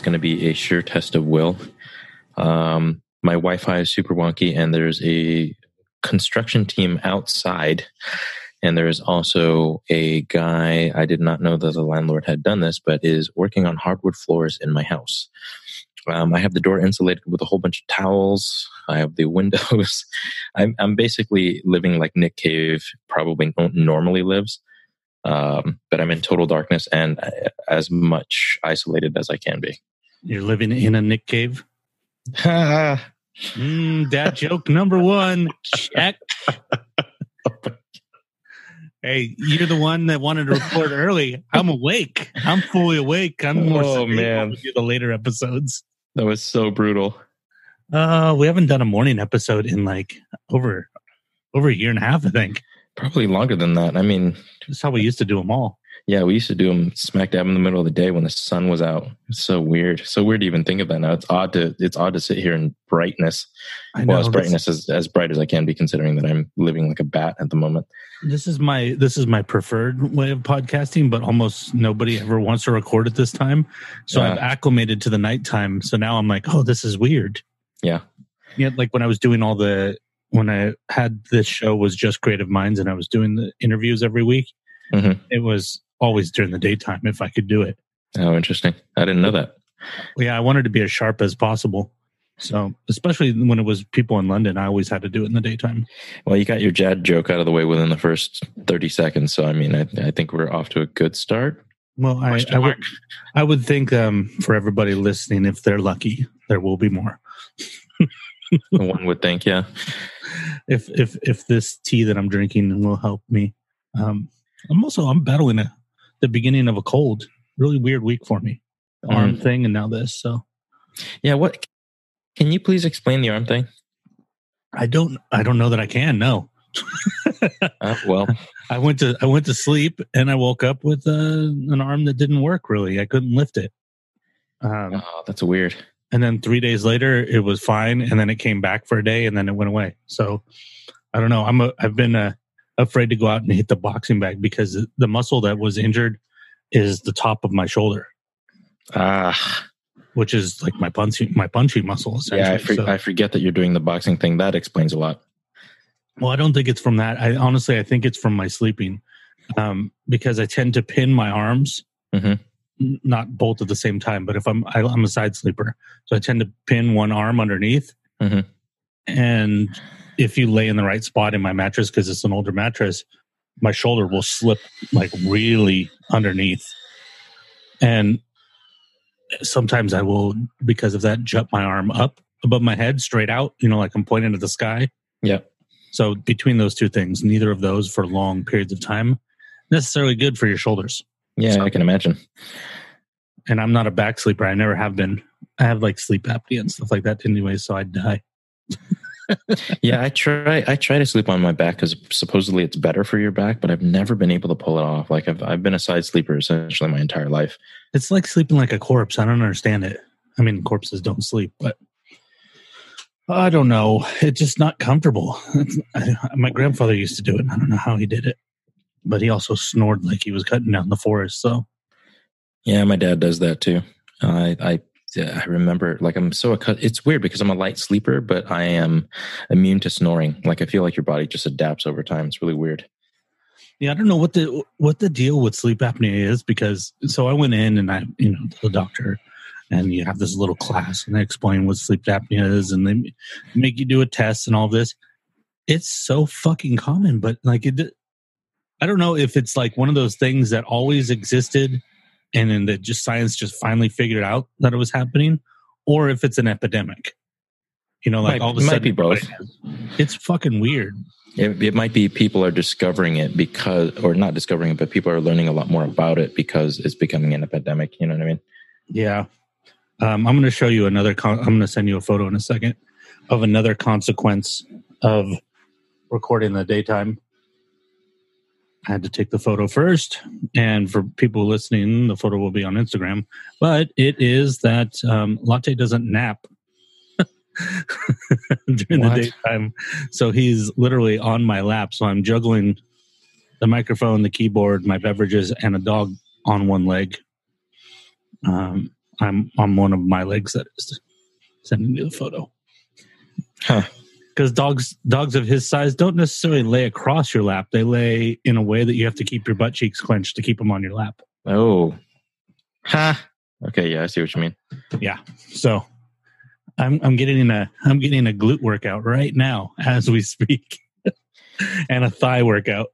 Is going to be a sure test of will. Um, my Wi-Fi is super wonky, and there's a construction team outside, and there is also a guy. I did not know that the landlord had done this, but is working on hardwood floors in my house. Um, I have the door insulated with a whole bunch of towels. I have the windows. I'm, I'm basically living like Nick Cave probably no- normally lives um, but I'm in total darkness and uh, as much isolated as I can be. You're living in a Nick cave. Mm, dad joke number one. Check. hey, you're the one that wanted to record early. I'm awake. I'm fully awake. I'm more Oh, man. to the later episodes. that was so brutal. Uh, we haven't done a morning episode in like over over a year and a half, I think. Probably longer than that. I mean, That's how we used to do them all. Yeah, we used to do them smack dab in the middle of the day when the sun was out. It's so weird. So weird to even think of that now. It's odd to it's odd to sit here in brightness. I well, as brightness as, as bright as I can be, considering that I'm living like a bat at the moment. This is my this is my preferred way of podcasting, but almost nobody ever wants to record at this time. So Yeah. I've acclimated to the nighttime. So now I'm like, oh, this is weird. Yeah. Yeah, like when I was doing all the when I had this show was just Creative Minds and I was doing the interviews every week. Mhm. It was always during the daytime if I could do it. Oh, interesting. I didn't know that. Well, yeah, I wanted to be as sharp as possible. So especially when it was people in London, I always had to do it in the daytime. Well, you got your Jad joke out of the way within the first 30 seconds. So, I mean, I, I think we're off to a good start. Well, I, I would I would think um, for everybody listening, if they're lucky, there will be more. One would think, yeah. If if if this tea that I'm drinking will help me. Um, I'm also I'm battling a, the beginning of a cold. Really weird week for me. The arm Mm. thing and now this. So Yeah, what can you please explain the arm thing? I don't I don't know that I can. No. Uh, well, I went to I went to sleep and I woke up with uh, an arm that didn't work really. I couldn't lift it. Um, oh, that's weird. and then three days later it was fine and then it came back for a day and then it went away so i don't know i'm a, i've been uh, afraid to go out and hit the boxing bag because the muscle that was injured is the top of my shoulder Ah, which is like my punchy my punching muscle essentially yeah, I, for, So- I forget that you're doing the boxing thing. That explains a lot. well i don't think it's from that i honestly i think it's from my sleeping um, because i tend to pin my arms Mhm. not both at the same time but if i'm I, i'm a side sleeper so i tend to pin one arm underneath Mhm. and if you lay in the right spot in my mattress because it's an older mattress my shoulder will slip like really underneath. And sometimes i will because of that jump my arm up above my head straight out you know like i'm pointing at the sky. Yeah. so between those two things neither of those for long periods of time necessarily good for your shoulders. Yeah, So- I can imagine. and i'm not a back sleeper. I never have been. I have like sleep apnea and stuff like that anyway so i'd die yeah, I try. I try to sleep on my back because supposedly it's better for your back, but I've never been able to pull it off. Like I've I've been a side sleeper essentially my entire life. It's like sleeping like a corpse. I don't understand it. I mean, corpses don't sleep, but I don't know. It's just not comfortable. I, my grandfather used to do it. I don't know how he did it, but he also snored like he was cutting down the forest. So Yeah, my dad does that too. I I yeah, I remember like I'm so accu- it's weird because I'm a light sleeper, but I am immune to snoring. Like I feel like your body just adapts over time. It's really weird. Yeah, I don't know what the what the deal with sleep apnea is because so I went in and I you know the doctor and you have this little class and they explain what sleep apnea is and they make you do a test and all this. It's so fucking common, but like it, I don't know if it's like one of those things that always existed and then that just science just finally figured out that it was happening, or if it's an epidemic. You know, like Might- all of a might sudden, be both. It's fucking weird. It, it might be people are discovering it because, or not discovering it, but people are learning a lot more about it because it's becoming an epidemic. You know what I mean? Yeah. Um, I'm going to show you another. Con- I'm going to send you a photo in a second of another consequence of recording in the daytime. I had to take the photo first, and for people listening, the photo will be on Instagram. But it is that um, Latte doesn't nap during What? the daytime, so he's literally on my lap. So I'm juggling the microphone, the keyboard, my beverages, and a dog on one leg. Um, I'm on one of my legs that is sending you the photo. Huh. Because dogs dogs of his size don't necessarily lay across your lap. They lay in a way that you have to keep your butt cheeks clenched to keep them on your lap. Oh, ha. Okay, yeah, I see what you mean. Yeah. So I'm I'm getting a I'm getting a glute workout right now as we speak. and a thigh workout.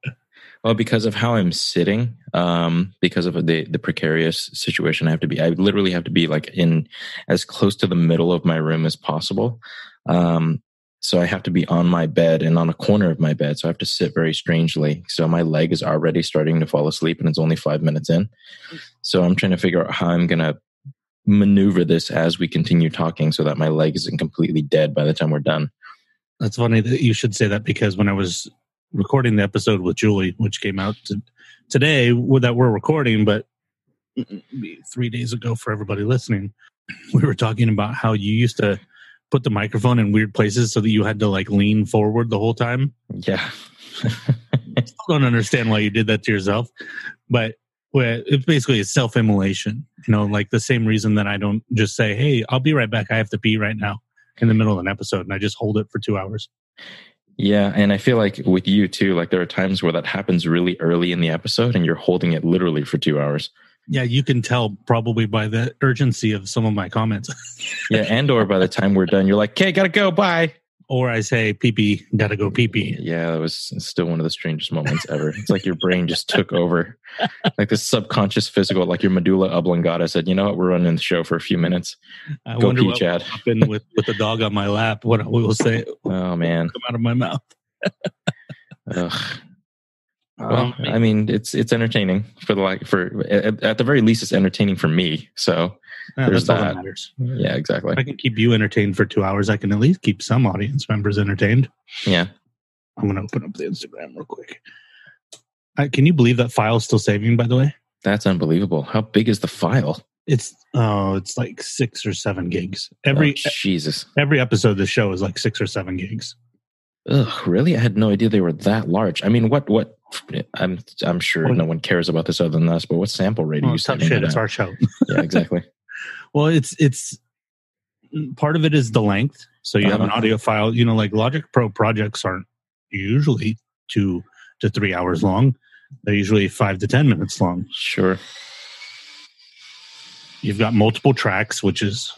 Well, because of how I'm sitting, um, because of the the precarious situation, I have to be. I literally have to be like in as close to the middle of my room as possible. Um, so I have to be on my bed and on a corner of my bed. So I have to sit very strangely. So my leg is already starting to fall asleep, and it's only five minutes in. So I'm trying to figure out how I'm gonna maneuver this as we continue talking, so that my leg isn't completely dead by the time we're done. That's funny that you should say that because when I was recording the episode with Julie, which came out to, today, that we're recording, but three days ago for everybody listening, we were talking about how you used to put the microphone in weird places so that you had to like lean forward the whole time. Yeah. I still don't understand why you did that to yourself, but it's basically a self immolation. You know, like the same reason that I don't just say, "Hey, I'll be right back. I have to pee right now." In the middle of an episode, and I just hold it for two hours. Yeah, and I feel like with you too, like there are times where that happens really early in the episode and you're holding it literally for two hours. Yeah, you can tell probably by the urgency of some of my comments. Yeah, and or by the time we're done, you're like, okay, gotta go, bye. or I say pee pee, gotta go pee pee. Yeah, that was still one of the strangest moments ever. It's like your brain just took over. Like this subconscious physical, like your medulla oblongata said, you know what, we're running the show for a few minutes. I Go wonder pee, what Chad. will with, with the dog on my lap. What I will say Oh man. come out of my mouth. Ugh. Well, Um, I mean, it's it's entertaining for the like for at, at the very least, it's entertaining for me. So yeah, there's that that. matters. yeah, exactly. If I can keep you entertained for two hours. I can at least keep some audience members entertained. Yeah. I'm going to open up the Instagram real quick. I, can you believe that file's still saving? By the way, That's unbelievable. How big is the file? it's oh, it's like six or seven gigs. Every Oh, Jesus. every episode of the show is like six or seven gigs. Ugh, really? I had no idea they were that large. I mean, what what? I'm I'm sure Well- no one cares about this other than us. But what sample rate are Well, you tough shit. It's our show. Yeah, exactly. Well, it's it's part of it is the length. So you have an Uh-huh. audio file. You know, like Logic Pro projects aren't usually two to three hours long. They're usually five to ten minutes long. Sure. You've got multiple tracks, which is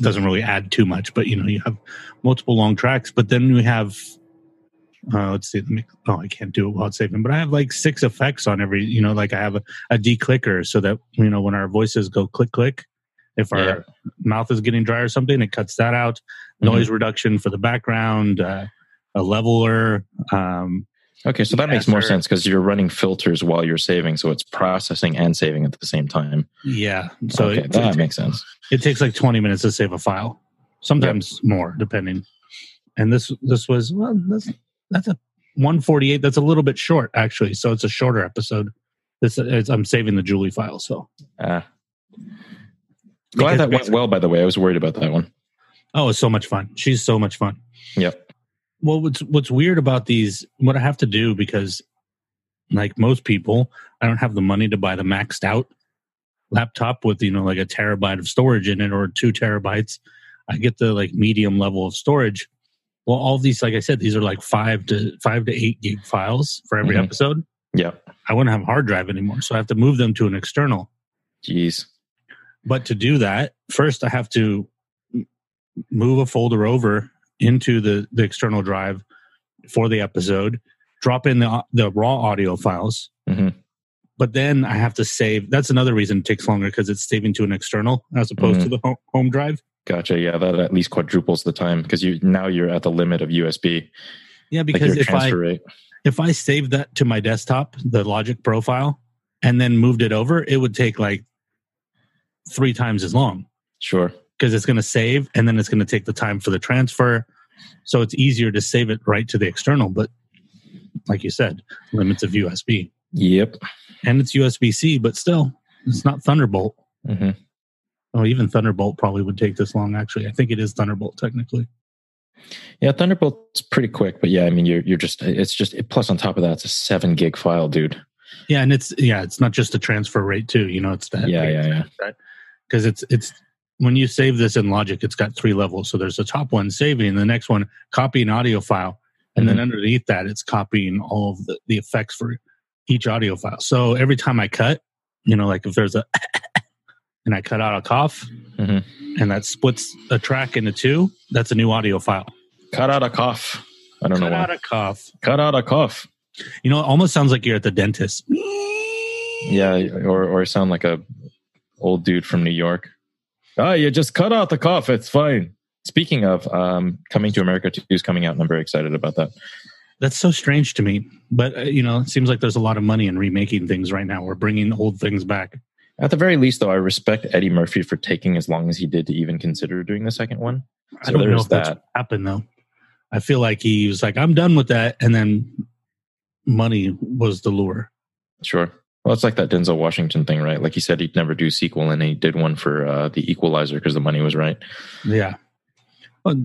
doesn't really add too much, but you know you have multiple long tracks. But then we have uh, let's see. Let me. Oh, I can't do it while it's saving. But I have like six effects on every. You know, like I have a, a declicker so that you know when our voices go click click, if our Yeah. mouth is getting dry or something, it cuts that out. Mhm. Noise reduction for the background, uh, a leveler. Um, Okay, so that makes more sense because you're running filters while you're saving, so it's processing and saving at the same time. yeah. So okay, it, that it, makes sense. it takes like twenty minutes to save a file. Sometimes more, depending. and this this was well, that's that's a 148. That's a little bit short actually, so it's a shorter episode. This is, I'm saving the Julie file, so. Ah. Because Glad that went well, by the way. I was worried about that one. oh, it's so much fun. She's so much fun. Yep. Well, what's what's weird about these? What I have to do because, like most people, I don't have the money to buy the maxed out laptop with you know like a terabyte of storage in it or two terabytes. I get the like medium level of storage. Well, all these, like I said, these are like five to five to eight gig files for every Mhm. episode. yeah I wouldn't have a hard drive anymore, so I have to move them to an external. Jeez. But to do that, first I have to move a folder over into the, the external drive for the episode, drop in the the raw audio files. Mhm. But then I have to save. That's another reason it takes longer because it's saving to an external as opposed to the home, home drive. Gotcha. Yeah, that at least quadruples the time because you now you're at the limit of USB, Yeah, because your if I rate. if I saved that to my desktop, the Logic profile, and then moved it over, it would take like three times as long. Sure. because it's going to save and then it's going to take the time for the transfer. So it's easier to save it right to the external. But like you said, limits of USB Yep. and it's USB C, but still, it's not Thunderbolt. hmm Oh, even Thunderbolt probably would take this long. Actually, I think it is Thunderbolt technically. Yeah, Thunderbolt's pretty quick, but yeah, I mean, you're you're just it's just plus on top of that, it's a seven gig file, dude. Yeah, and it's yeah, it's not just the transfer rate too. You know, it's that Yeah, yeah, yeah. Because it's it's when you save this in Logic, it's got three levels. So there's the top one saving, the next one copying audio file, and then mm-hmm. underneath that, it's copying all of the, the effects for each audio file. So every time I cut, you know, like if there's a and I cut out a cough, Mhm. and that splits a track into two, that's a new audio file. Cut out a cough. I don't Cut know why. Cut out a cough. Cut out a cough. You know, it almost sounds like you're at the dentist. Yeah, or or sound like a old dude from New York. Oh, you just cut out the cough. It's fine. Speaking of, um, Coming to America 2 is coming out, and I'm very excited about that. That's so strange to me. But, uh, you know, it seems like there's a lot of money in remaking things right now. We're bringing old things back. At the very least, though, I respect Eddie Murphy for taking as long as he did to even consider doing the second one. I don't know if that's that. what happened, though. I feel like he was like, I'm done with that. And then money was the lure. Sure. Well, it's like that Denzel Washington thing, right? Like he said he'd never do a sequel, and he did one for uh, the Equalizer because the money was right. Yeah. But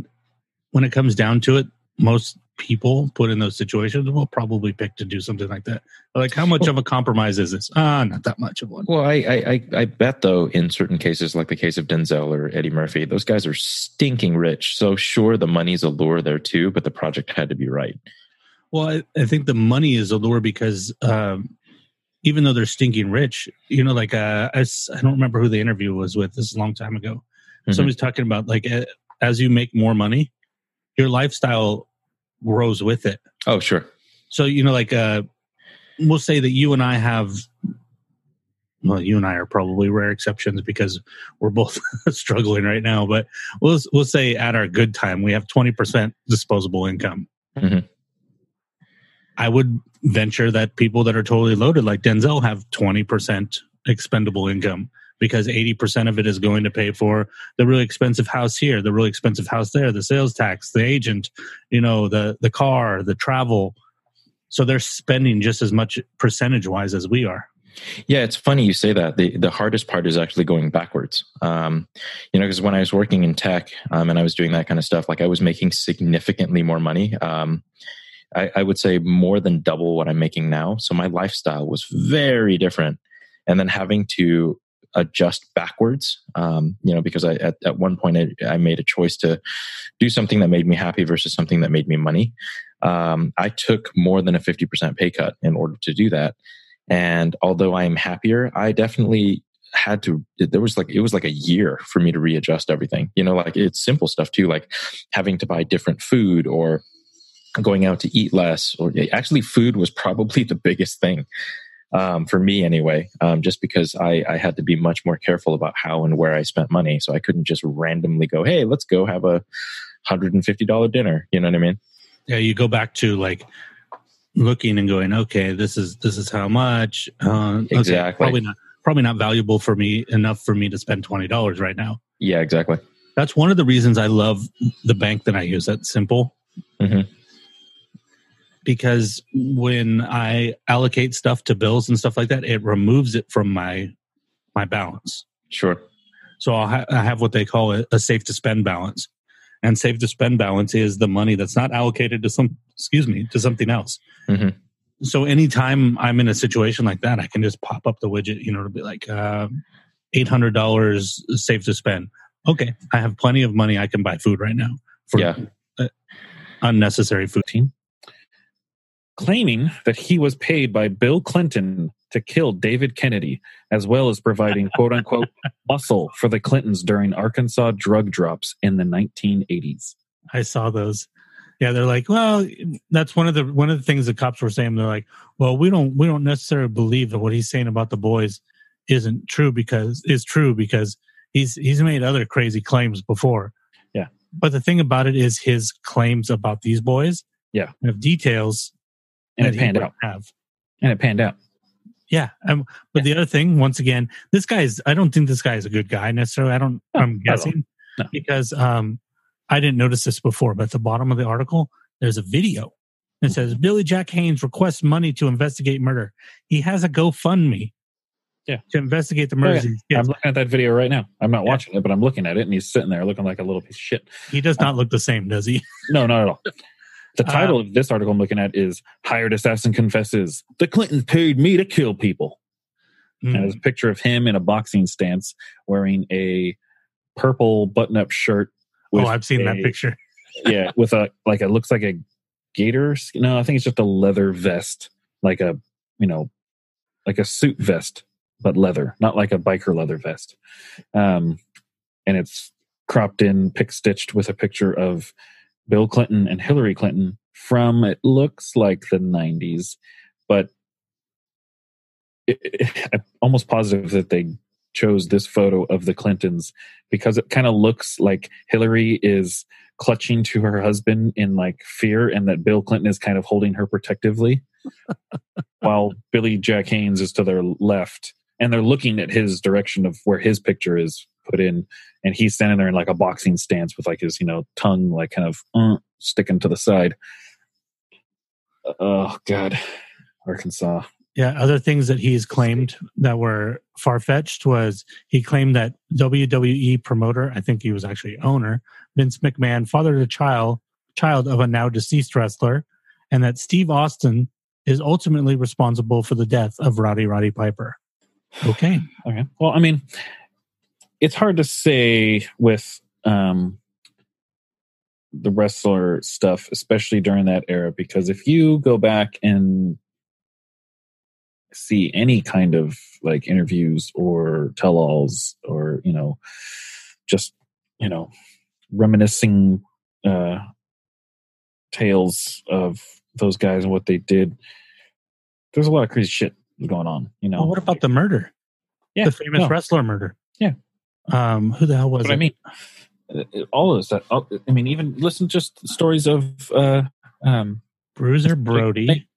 when it comes down to it, most people put in those situations will probably pick to do something like that. Like, how much of a compromise is this? Ah, not that much of one. Well, I, I I I bet though, in certain cases, like the case of Denzel or Eddie Murphy, those guys are stinking rich. So sure, the money's a lure there too, but the project had to be right. Well, I, I think the money is a lure because um, even though they're stinking rich, you know, like uh, I, I don't remember who the interview was with. This is a long time ago. Mhm. Somebody's talking about like as you make more money, your lifestyle grows with it. Oh, sure. So you know, like uh, we'll say that you and I have. Well, you and I are probably rare exceptions because we're both struggling right now. But we'll we'll say at our good time we have twenty percent disposable income. Mhm. I would venture that people that are totally loaded, like Denzel, have twenty percent expendable income because eighty percent of it is going to pay for the really expensive house here, the really expensive house there, the sales tax, the agent, you know, the the car, the travel. So they're spending just as much percentage wise as we are. Yeah, it's funny you say that. the The hardest part is actually going backwards. Um, you know, because when I was working in tech um, and I was doing that kind of stuff, like I was making significantly more money. Um, I, I would say more than double what I'm making now. So my lifestyle was very different, and then having to adjust backwards. Um, you know, because I at, at one point I, I made a choice to do something that made me happy versus something that made me money. Um, I took more than a fifty percent pay cut in order to do that. And although I am happier, I definitely had to there was like it was like a year for me to readjust everything you know like it's simple stuff too like having to buy different food or going out to eat less or actually food was probably the biggest thing um, for me anyway um, just because I, I had to be much more careful about how and where i spent money so i couldn't just randomly go hey let's go have a $150 dinner you know what i mean Yeah, you go back to like looking and going, okay, this is this is how much. Uh, okay, Exactly. probably not probably not valuable for me enough for me to spend twenty dollars right now. yeah exactly That's one of the reasons I love the bank that I use. That's simple. Mhm. Because when I allocate stuff to bills and stuff like that, it removes it from my my balance. Sure. So I'll ha- I have what they call a, a safe to spend balance, and safe to spend balance is the money that's not allocated to some excuse me to something else. Mhm. So anytime I'm in a situation like that, I can just pop up the widget, you know, to be like uh, eight hundred dollars safe to spend. Okay, I have plenty of money. I can buy food right now for Yeah. unnecessary food. Claiming that he was paid by Bill Clinton to kill David Kennedy, as well as providing quote unquote muscle for the Clintons during Arkansas drug drops in the 1980s. I saw those. Yeah, they're like, well, that's one of the one of the things the cops were saying. They're like, well, we don't we don't necessarily believe that what he's saying about the boys isn't true because is true because he's he's made other crazy claims before. Yeah. But the thing about it is his claims about these boys. Yeah. Have details And that it panned out. Have. And it panned out. Yeah. Um, but the other thing, once again, this guy's, I don't think this guy is a good guy necessarily. I don't, No, I'm not at all. guessing No. because um, I didn't notice this before, but at the bottom of the article, there's a video. It says Billy Jack Haynes requests money to investigate murder. He has a GoFundMe. Yeah. To investigate the Oh, murders. yeah. I'm looking at that video right now. I'm not Yeah. watching it, but I'm looking at it, and he's sitting there looking like a little piece of shit. He does not look the same, does he? No, not at all. The Uh, title of this article I'm looking at is Hired Assassin Confesses The Clintons Paid Me to Kill People. And Mm. there's a picture of him in a boxing stance wearing a purple button up shirt. Oh, I've seen that picture. yeah, with a, like, it looks like a gator. No, I think it's just a leather vest, like a, you know, like a suit vest, but leather, not like a biker leather vest. Um, and it's cropped in, pick stitched with a picture of Bill Clinton and Hillary Clinton from it looks like the 90s, but it, it- I'm almost positive that they chose this photo of the Clintons because it kind of looks like Hillary is clutching to her husband in like fear and that Bill Clinton is kind of holding her protectively while Billy Jack Haynes is to their left and they're looking at his direction of where his picture is put in and he's standing there in like a boxing stance with like his you know tongue like kind of uh, sticking to the side oh god arkansas Yeah, other things that he's claimed that were far fetched was he claimed that WWE promoter, I think he was actually owner, Vince McMahon fathered a child child of a now deceased wrestler, and that Steve Austin is ultimately responsible for the death of Roddy Roddy Piper. Okay. Okay. Well, I mean, it's hard to say with um, the wrestler stuff, especially during that era, because if you go back and see any kind of like interviews or tell-alls or you know just you know reminiscing uh tales of those guys and what they did there's a lot of crazy shit going on you know Well, what about the murder? Yeah, the famous no. wrestler murder. Yeah. Um, who the hell was but it? I mean, uh, all of all- I mean, even listen just stories of uh, um, Bruiser Brody.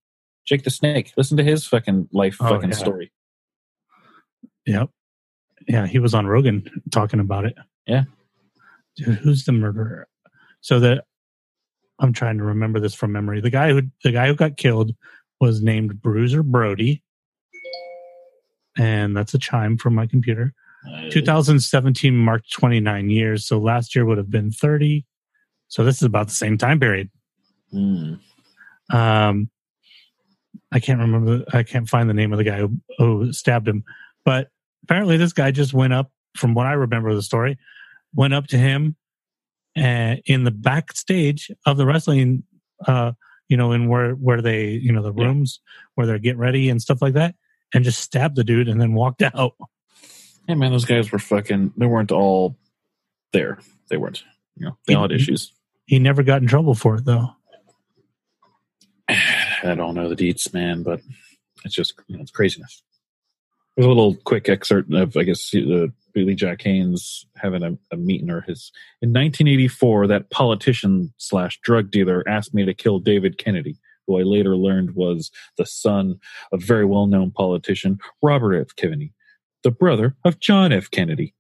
Jake the Snake. Listen to his fucking life, Oh, fucking yeah. story. Yep. Yeah, he was on Rogan talking about it. Yeah. Dude, who's the murderer? So that I'm trying to remember this from memory. The guy who the guy who got killed was named Bruiser Brody. And that's a chime from my computer. Uh, 2017 marked 29 years. So last year would have been 30. So this is about the same time period. hmm. Um, I can't remember. I can't find the name of the guy who, who stabbed him. But apparently, this guy just went up. From what I remember of the story, went up to him uh, in the backstage of the wrestling. Uh, you know, in where where they, you know, the Yeah. rooms where they're getting ready and stuff like that, and just stabbed the dude and then walked out. Yeah, man, those guys were fucking. They weren't all there. They weren't. You know, they all had issues. He never got in trouble for it though. I don't know the deets, man, but it's just you know, it's craziness. There's a little quick excerpt of, I guess, uh, Billy Jack Haynes having a, a meeting or his. In 1984, that politician slash drug dealer asked me to kill David Kennedy, who I later learned was the son of very well known politician Robert F. Kennedy, the brother of John F. Kennedy.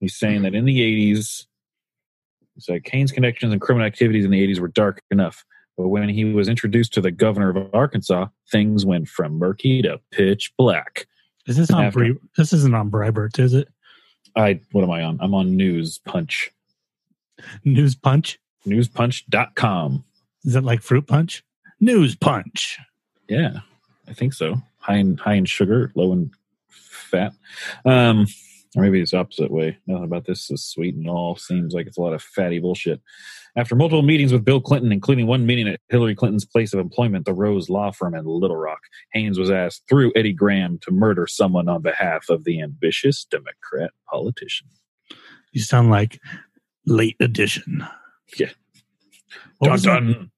He's saying that mm-hmm. in the 80s, it's like Haynes' connections and criminal activities in the 80s were dark enough. But when he was introduced to the governor of Arkansas, things went from murky to pitch black. Is this on After- this isn't on Breitbart, is it? I what am I on? I'm on News Punch. News Punch? Newspunch.com. Is that like Fruit Punch? News Punch. Yeah, I think so. High in high in sugar, low in fat. Um, or maybe it's the opposite way. Nothing about this is sweet and all seems like it's a lot of fatty bullshit. After multiple meetings with Bill Clinton, including one meeting at Hillary Clinton's place of employment, the Rose Law Firm in Little Rock, Haynes was asked through Eddie Graham to murder someone on behalf of the ambitious Democrat politician. You sound like late edition. Yeah. What Dun, dun.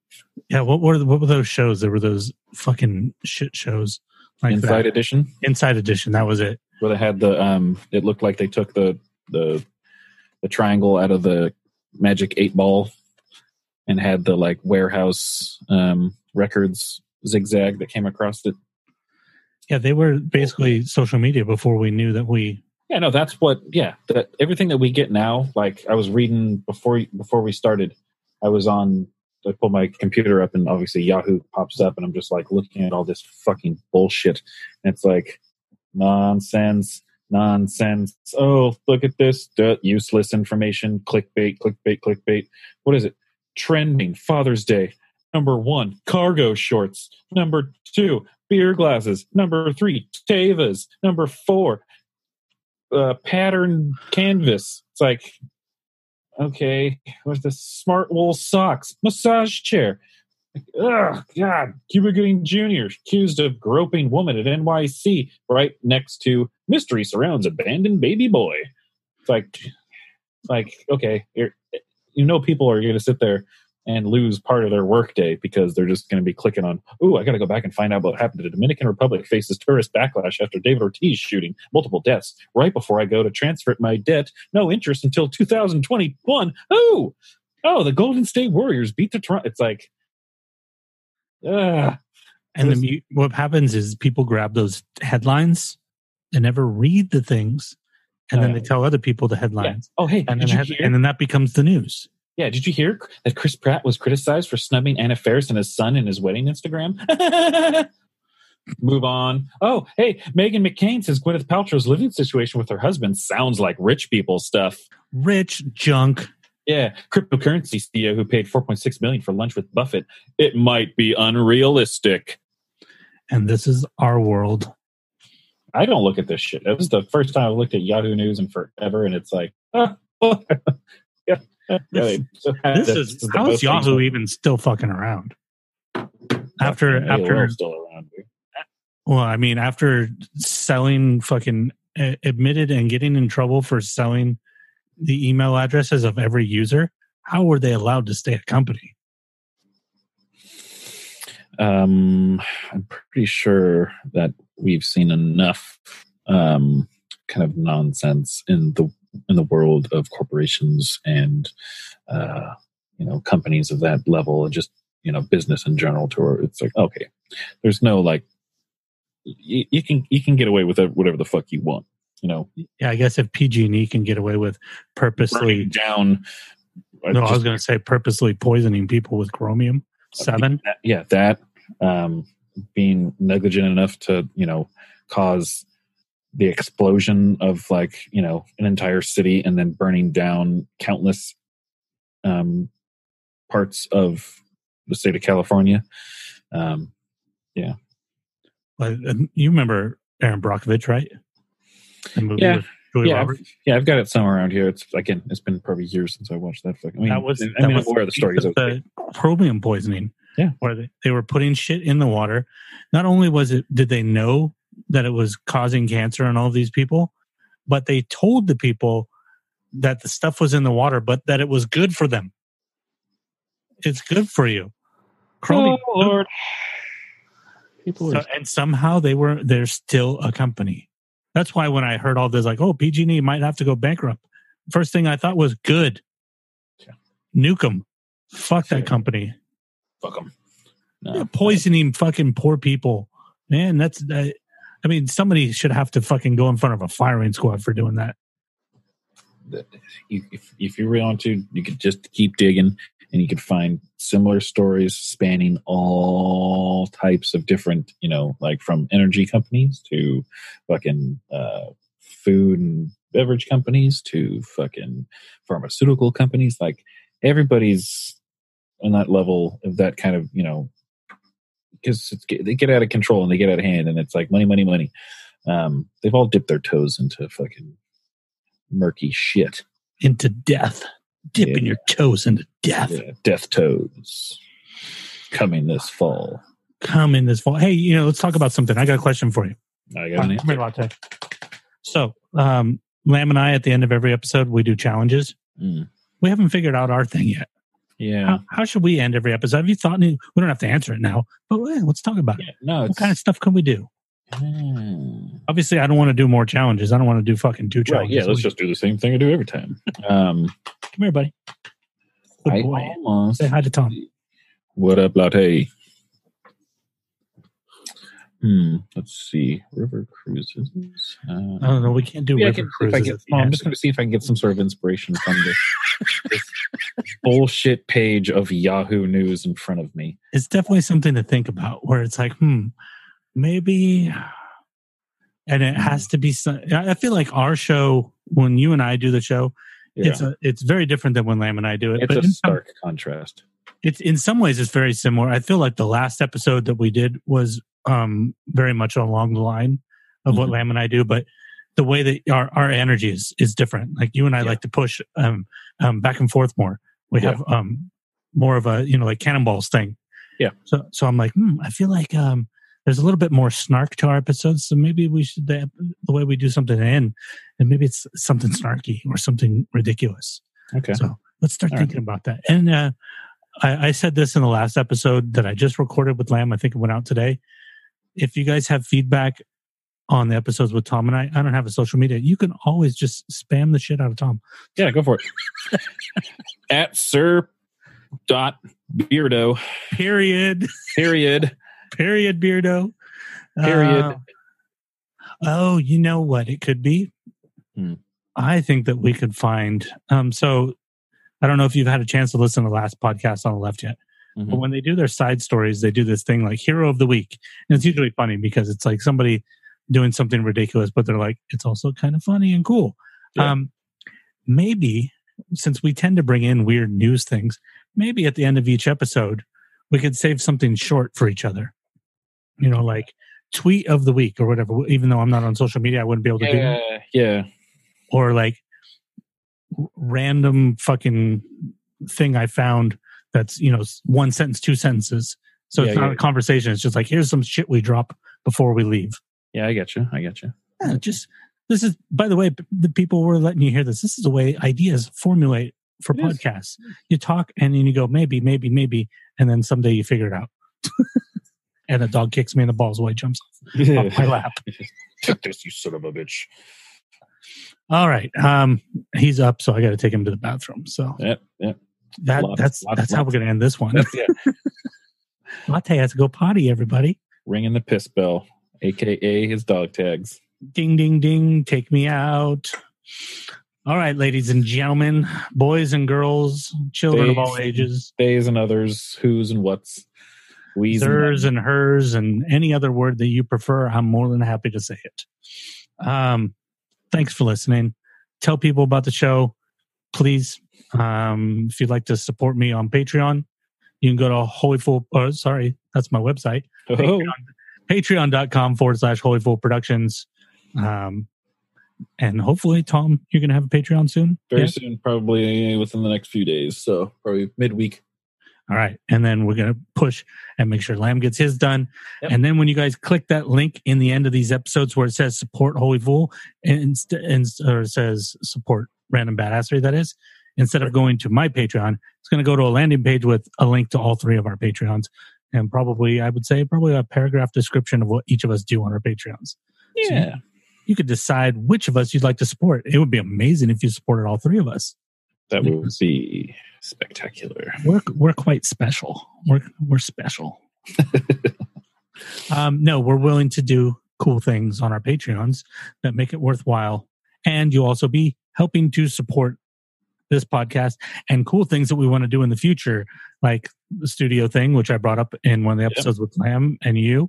Yeah, what were what were those shows? There were those fucking shit shows like Inside that. edition. Inside Edition. That was it. where they had the um it looked like they took the the the triangle out of the magic eight ball and had the like warehouse um records zigzag that came across it Yeah, they were basically social media before we knew that we. yeah no that's what yeah that everything that we get now like i was reading before before we started i was on i pull my computer up and obviously yahoo pops up and i'm just like looking at all this fucking bullshit. And it's like nonsense nonsense. Oh look at this Duh, useless information. Clickbait clickbait clickbait. What is it? Trending father's day. Number one cargo shorts. Number two beer glasses. Number three Tevas. Number four uh, pattern canvas. It's like okay with the smart wool socks massage chair Oh God! Cuba Gooding Jr. accused of groping woman at NYC, right next to mystery surrounds abandoned baby boy. It's like, like okay, you know, people are going to sit there and lose part of their workday because they're just going to be clicking on. Ooh, I got to go back and find out what happened. To the Dominican Republic faces tourist backlash after David Ortiz shooting, multiple deaths. Right before I go to transfer my debt, no interest until 2021. Oh, oh, the Golden State Warriors beat the Toronto. It's like. Ugh. And then what happens is people grab those headlines and never read the things, and Oh, then they uh, tell other people the Yeah. headlines, Oh, hey, and then head- and then that becomes the news. Yeah, did you hear that Chris Pratt was criticized for snubbing Anna Faris and his son in his wedding Instagram? Move on. Oh, hey, Meghan McCain says Gwyneth Paltrow's living situation with her husband sounds like rich people stuff. Rich junk. Yeah, cryptocurrency CEO who paid 4.6 million for lunch with Buffett. It might be unrealistic. And this is our world. I don't look at this shit. This is the first time I've looked at Yahoo News in forever, and it's like, oh, yeah, This- This is the how most is Yahoo even still fucking around? After Fucking after still around. dude. well, I mean, after selling fucking admitted and getting in trouble for selling the email addresses of every user, how were they allowed to stay a company? Um, I'm pretty sure that we've seen enough um, kind of nonsense in the in the world of corporations and uh, you know companies of that level, and just you know business in general. To where it's like, okay, there's no like you, you can you can get away with it, whatever the fuck you want. You know, Yeah, I guess if PG&E can get away with purposely down. uh, No, I was going to say purposely poisoning people with chromium seven. yeah that um being negligent enough to you know cause the explosion of like you know an entire city and then burning down countless um parts of the state of california um But uh, you remember Erin Brockovich, right? The movie Yeah. yeah Roberts. I've, yeah i've got it somewhere around here it's again it's been probably years since i watched that fucking, i mean that was i that mean was of the story of the chromium poisoning. Yeah. where they, they were putting shit in the water. Not only was it did they know that it was causing cancer in all these people, but they told the people that the stuff was in the water, but that it was good for them. It's good for you. Chromium, oh lord people So- are and somehow they were they're still a company. That's why when I heard all this, like, oh, PG&E might have to go bankrupt. First thing I thought was good. Yeah. Nuke 'em. Fuck that company. fuck them Yeah, poisoning fucking poor people. Man, that's. Uh, I mean, somebody should have to fucking go in front of a firing squad for doing that. if, if you really want to, you could just keep digging and you could find similar stories spanning all types of different, you know, like from energy companies to fucking uh, food and beverage companies to fucking pharmaceutical companies. Like everybody's on that level of that kind of, you know, because they get out of control and they get out of hand, and it's like money, money, money. Um, they've all dipped their toes into fucking murky shit. Into death. Dipping Yeah. your toes into death. Yeah, death toes coming this fall. Coming this fall. Hey, you know, let's talk about something. I got a question for you. I got an here. So, um, Lamb and I, at the end of every episode, we do challenges. Mm. We haven't figured out our thing yet. Yeah. How, how should we end every episode? Have you thought? Any, we don't have to answer it now, but let's talk about it. No, What kind of stuff can we do? Hmm. Obviously, I don't want to do more challenges. I don't want to do fucking two Right, challenges. yeah, let's just do the same thing I do every time. Um, come here, buddy. Good I boy. Say hi to Tom. What up, latte? Hmm. Let's see. River cruises. Uh, I don't know. We can't do Yeah, river can, cruises. get, at the no, I'm just going to see if I can get some sort of inspiration from this, this bullshit page of Yahoo News in front of me. it's definitely something to think about where it's like hmm maybe and it has to be some, i feel like our show when you and i do the show Yeah. it's a, it's very different than when lamb and i do it It's but a in some, stark contrast. it's in some ways it's very similar i feel like the last episode that we did was um very much along the line of what Mhm. lamb and i do but the way that our, our energy is is different like you and i Yeah. like to push um, um back and forth more we Yeah. have um more of a you know like cannonballs thing Yeah. so so i'm like hmm, i feel like um there's a little bit more snark to our episodes so maybe we should the, the way we do something in and maybe it's something snarky or something ridiculous Okay. so let's start All right. thinking about that. And uh, I, I said this in the last episode that I just recorded with Lamb. I think it went out today. If you guys have feedback on the episodes with Tom and I, I don't have a social media. You can always just spam the shit out of Tom. Yeah, go for it. At Sir dot Beardo Period. period Period. Beardo. Period. Uh, oh, you know what it could be. Hmm. I think that we could find. Um, so I don't know if you've had a chance to listen to the last podcast on the left yet. Mhm. But when they do their side stories, they do this thing like hero of the week. And it's usually funny because it's like somebody doing something ridiculous, but they're like, it's also kind of funny and cool. Yeah. Um, maybe since we tend to bring in weird news things, maybe at the end of each episode, we could save something short for each other. You know, like tweet of the week or whatever. Even though I'm not on social media, I wouldn't be able to do that. Yeah, yeah. Or like random fucking thing I found that's, you know, one sentence, two sentences. So it's not yeah. a conversation. It's just like, here's some shit we drop before we leave. Yeah, I get you. I get you. Yeah, just this is, by the way, the people were letting you hear this. This is the way ideas formulate for It is. podcasts. You talk and then you go, maybe, maybe, maybe. And then someday you figure it out. and the dog kicks me in the balls while he jumps off my lap. Take this, you son of a bitch. All right. Um, he's up, so I got to take him to the bathroom. So Yep, yep. That that's that's how we're going to end this one. It. Latte has to go potty. Everybody, Ringing the piss bell, aka his dog tags. ding, ding, ding. Take me out. All right, ladies and gentlemen, boys and girls, children of all ages, Days and others, who's and what's. We's and and hers, and any other word that you prefer. I'm more than happy to say it. Um, thanks for listening. Tell people about the show, please. Um, if you'd like to support me on Patreon, you can go to Holy Fool. Oh, sorry, that's my website. Oh, Patreon, patreon.com forward slash Holy Fool Productions. Um, and hopefully, Tom, you're going to have a Patreon soon. very Yeah? soon, probably within the next few days. So probably midweek. All right. And then we're going to push and make sure Lamb gets his done. Yep. And then when you guys click that link in the end of these episodes where it says support Holy Fool and, and or it says support random badassery, that is, instead of going to my Patreon, it's going to go to a landing page with a link to all three of our Patreons. And probably, I would say, probably a paragraph description of what each of us do on our Patreons. So Yeah. you could decide which of us you'd like to support. It would be amazing if you supported all three of us. That would be spectacular. we're we're quite special. We're we're special. um, no, we're willing to do cool things on our Patreons that make it worthwhile, and you'll also be helping to support this podcast and cool things that we want to do in the future, like the studio thing, which I brought up in one of the Yep. episodes with Lamb and you.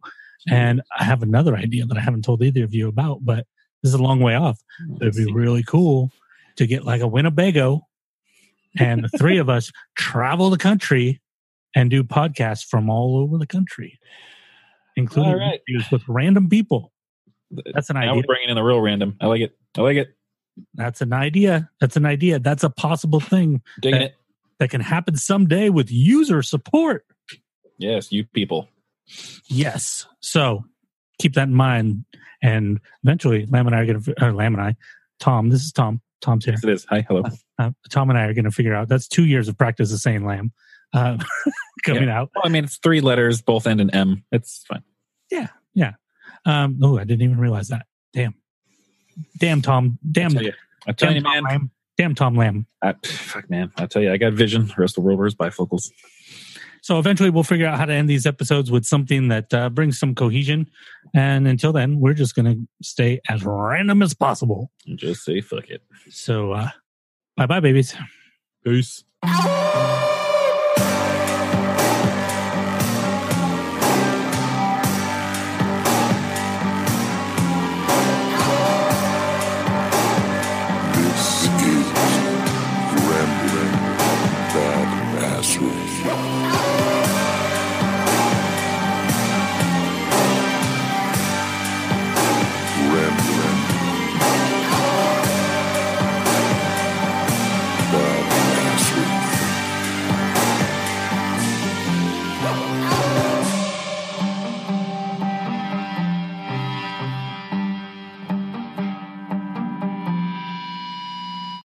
And I have another idea that I haven't told either of you about, but this is a long way off. It'd be really cool to get like a Winnebago and the three of us travel the country and do podcasts from all over the country, including right. interviews with random people. That's an now idea. we're bringing in the real random. I like it. I like it. That's an idea. That's an idea. That's a possible thing Uh, it. that can happen someday with user support. Yes, you people. Yes. So keep that in mind. And eventually, Lamb and I are going to, or Lamb and I, Tom, this is Tom. Tom's here. Yes, it is. Hi, hello. Uh, Tom and I are going to figure out that's two years of practice of saying Lamb uh, coming out. Well, I mean, it's three letters, both end in M. It's fine. Yeah, yeah. Um, oh, I didn't even realize that. Damn. Damn, Tom. I Damn, tell you, I tell damn you, Tom man. Lamb. Damn, Tom Lamb. I, fuck, man. I tell you, I got vision. The rest of the world wears bifocals. So eventually we'll figure out how to end these episodes with something that uh, brings some cohesion. And until then, we're just going to stay as random as possible. Just say fuck it. So uh, bye bye, babies. Peace.